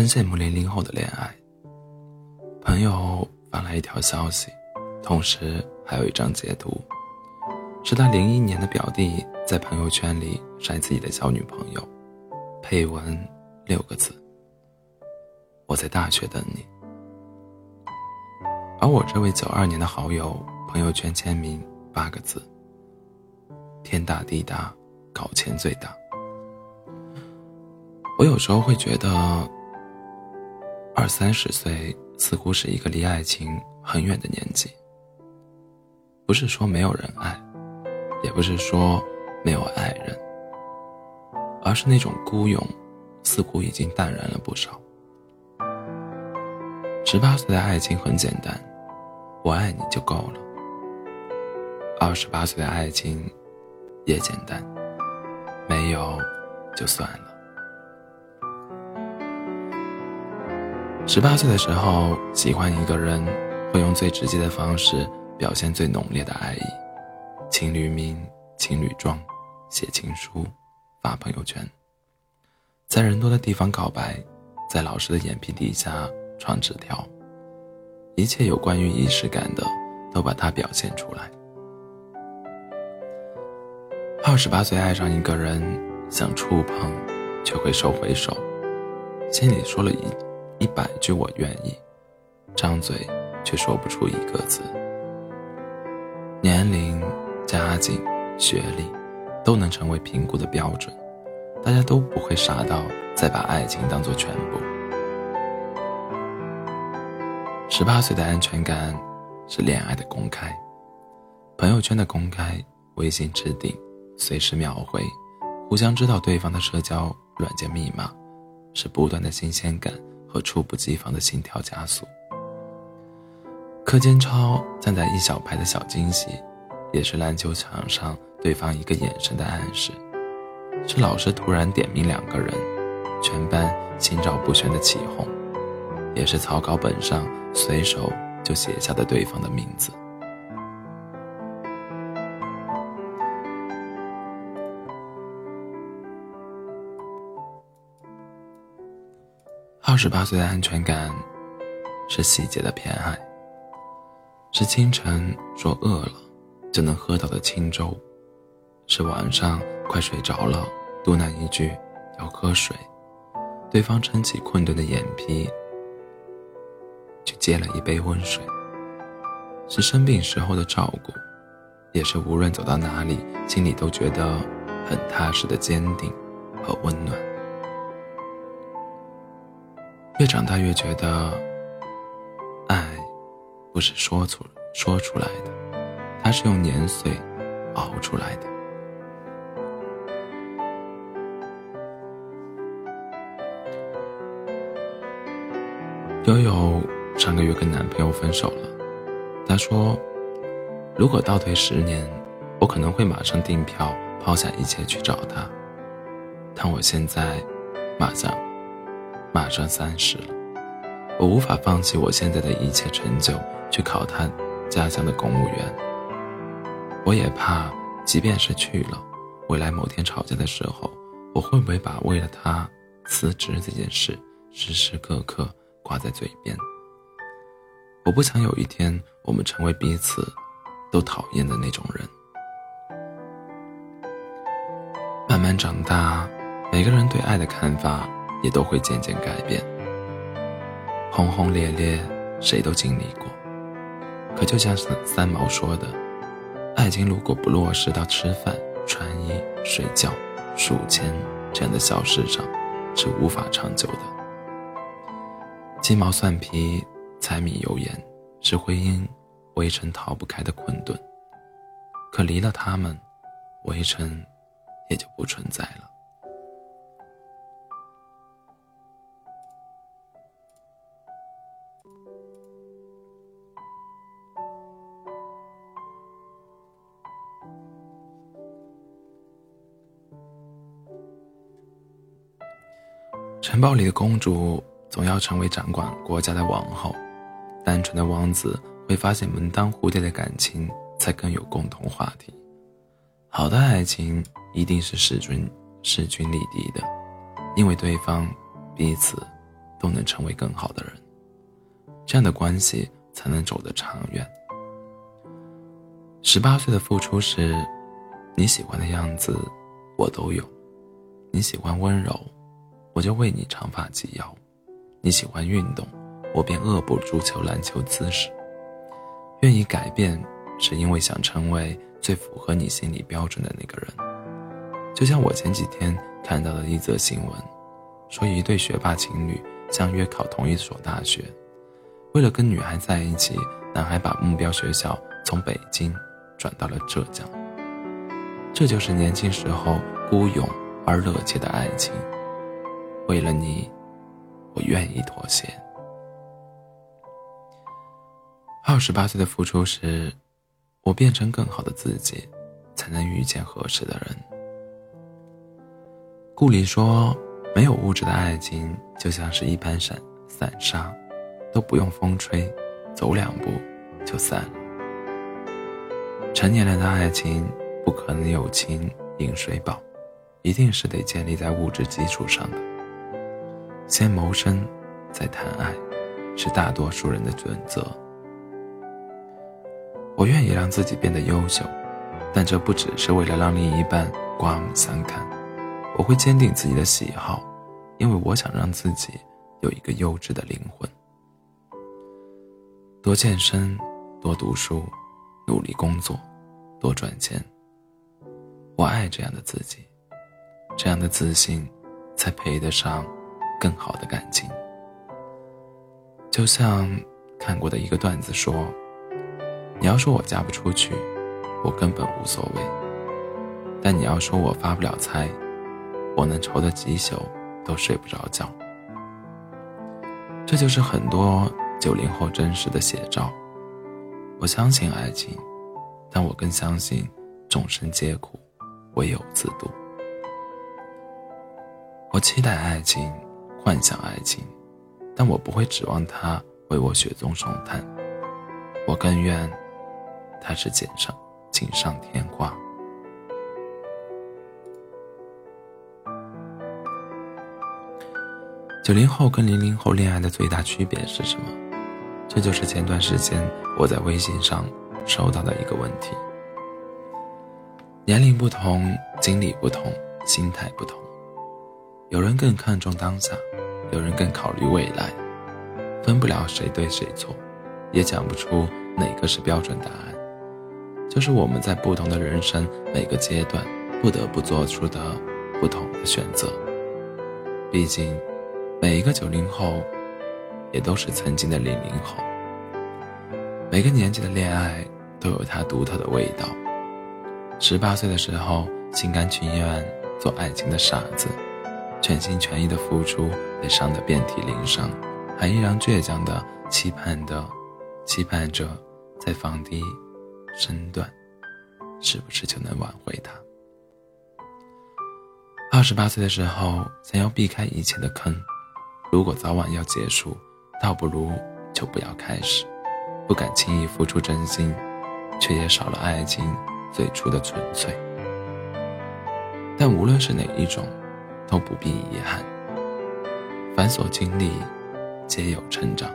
真羡慕零零后的恋爱。朋友发来一条消息，同时还有一张截图，是他零一年的表弟在朋友圈里晒自己的小女朋友，配文六个字：“我在大学等你。”而我这位九二年的好友朋友圈签名八个字：“天大地大，搞钱最大。”我有时候会觉得，二三十岁似乎是一个离爱情很远的年纪。不是说没有人爱，也不是说没有爱人，而是那种孤勇，似乎已经淡然了不少。十八岁的爱情很简单。我爱你就够了。二十八岁的爱情也简单，没有就算了。十八岁的时候，喜欢一个人，会用最直接的方式表现最浓烈的爱意：情侣名、情侣装、写情书、发朋友圈，在人多的地方告白，在老师的眼皮底下传纸条。一切有关于仪式感的，都把它表现出来。二十八岁爱上一个人，想触碰，却会收回手，心里说了一一百句我愿意，张嘴却说不出一个字。年龄、家境、学历，都能成为评估的标准，大家都不会傻到再把爱情当做全部。十八岁的安全感，是恋爱的公开，朋友圈的公开，微信置顶，随时秒回，互相知道对方的社交软件密码，是不断的新鲜感和猝不及防的心跳加速。课间操站在一小排的小惊喜，也是篮球场上对方一个眼神的暗示，是老师突然点名两个人，全班心照不宣的起哄。也是草稿本上随手就写下的对方的名字。十八岁的安全感，是细节的偏爱，是清晨说饿了就能喝到的清粥，是晚上快睡着了嘟囔一句要喝水，对方撑起困顿的眼皮。去接了一杯温水，是生病时候的照顾，也是无论走到哪里，心里都觉得很踏实的坚定和温暖。越长大越觉得，爱不是说出说出来的，它是用年岁熬出来的。悠悠。上个月跟男朋友分手了，他说：“如果倒退十年，我可能会马上订票，抛下一切去找他。但我现在，马上，马上三十了，我无法放弃我现在的一切成就去考他家乡的公务员。我也怕，即便是去了，未来某天吵架的时候，我会不会把为了他辞职这件事时时刻刻挂在嘴边？”我不想有一天我们成为彼此都讨厌的那种人。慢慢长大，每个人对爱的看法也都会渐渐改变。轰轰烈烈，谁都经历过。可就像三三毛说的，爱情如果不落实到吃饭、穿衣、睡觉、数钱这样的小事上，是无法长久的。鸡毛蒜皮。柴米油盐是婚姻围城逃不开的困顿，可离了他们，围城也就不存在了。城堡里的公主总要成为掌管国家的王后。单纯的王子会发现门当户对的感情才更有共同话题。好的爱情一定是势均势均力敌的，因为对方彼此都能成为更好的人，这样的关系才能走得长远。十八岁的付出是，你喜欢的样子，我都有；你喜欢温柔，我就为你长发及腰；你喜欢运动，我便恶补足球、篮球姿势。愿意改变，是因为想成为最符合你心理标准的那个人。就像我前几天看到的一则新闻，说一对学霸情侣相约考同一所大学，为了跟女孩在一起，男孩把目标学校从北京转到了浙江。这就是年轻时候孤勇而热切的爱情。为了你，我愿意妥协。二十八岁的付出是，我变成更好的自己，才能遇见合适的人。顾里说：“没有物质的爱情，就像是一盘散散沙，都不用风吹，走两步就散了。成年人的爱情不可能有情饮水饱，一定是得建立在物质基础上的。先谋生，再谈爱，是大多数人的准则。”我愿意让自己变得优秀，但这不只是为了让另一半刮目相看。我会坚定自己的喜好，因为我想让自己有一个优质的灵魂。多健身，多读书，努力工作，多赚钱。我爱这样的自己，这样的自信，才配得上更好的感情。就像看过的一个段子说。你要说我嫁不出去，我根本无所谓；但你要说我发不了财，我能愁得几宿都睡不着觉。这就是很多九零后真实的写照。我相信爱情，但我更相信众生皆苦，唯有自渡。我期待爱情，幻想爱情，但我不会指望它为我雪中送炭。我更愿。他是锦上锦上添花。九零后跟零零后恋爱的最大区别是什么？这就是前段时间我在微信上收到的一个问题。年龄不同，经历不同，心态不同，有人更看重当下，有人更考虑未来，分不了谁对谁错，也讲不出哪个是标准答案。就是我们在不同的人生每个阶段不得不做出的不同的选择。毕竟，每一个九零后，也都是曾经的零零后。每个年纪的恋爱都有它独特的味道。十八岁的时候，心甘情愿做爱情的傻子，全心全意的付出，被伤得遍体鳞伤，还依然倔强的期盼的，期盼着再放低。身段，是不是就能挽回他？二十八岁的时候，想要避开以前的坑，如果早晚要结束，倒不如就不要开始。不敢轻易付出真心，却也少了爱情最初的纯粹。但无论是哪一种，都不必遗憾。凡所经历，皆有成长。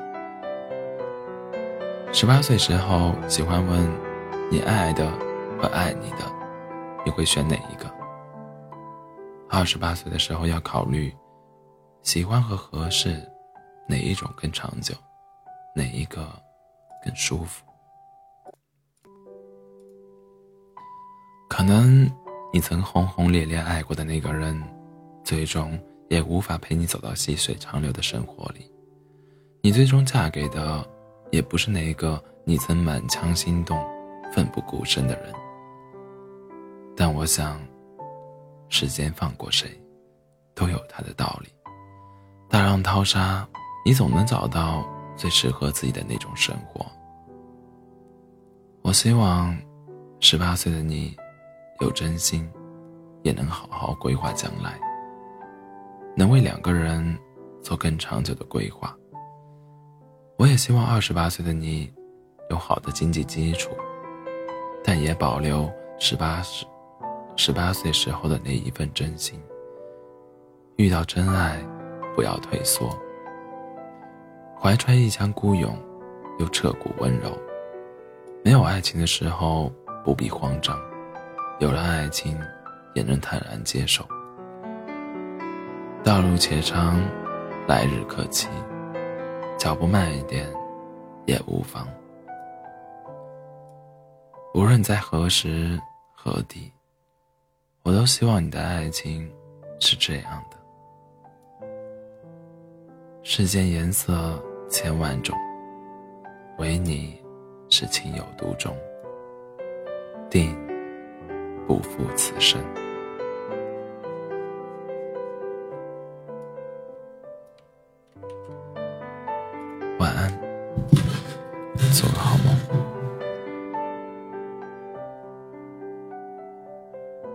十八岁时候，喜欢问。你爱的和爱你的，你会选哪一个？二十八岁的时候要考虑，喜欢和合适，哪一种更长久，哪一个更舒服？可能你曾轰轰烈烈爱过的那个人，最终也无法陪你走到细水长流的生活里。你最终嫁给的，也不是那个你曾满腔心动。奋不顾身的人，但我想，时间放过谁，都有他的道理。大浪淘沙，你总能找到最适合自己的那种生活。我希望，十八岁的你，有真心，也能好好规划将来，能为两个人做更长久的规划。我也希望二十八岁的你，有好的经济基础。但也保留十八十十八岁时候的那一份真心。遇到真爱，不要退缩，怀揣一腔孤勇，又彻骨温柔。没有爱情的时候不必慌张，有了爱情也能坦然接受。道路且长，来日可期，脚步慢一点也无妨。无论在何时何地，我都希望你的爱情是这样的。世间颜色千万种，唯你是情有独钟，定不负此生。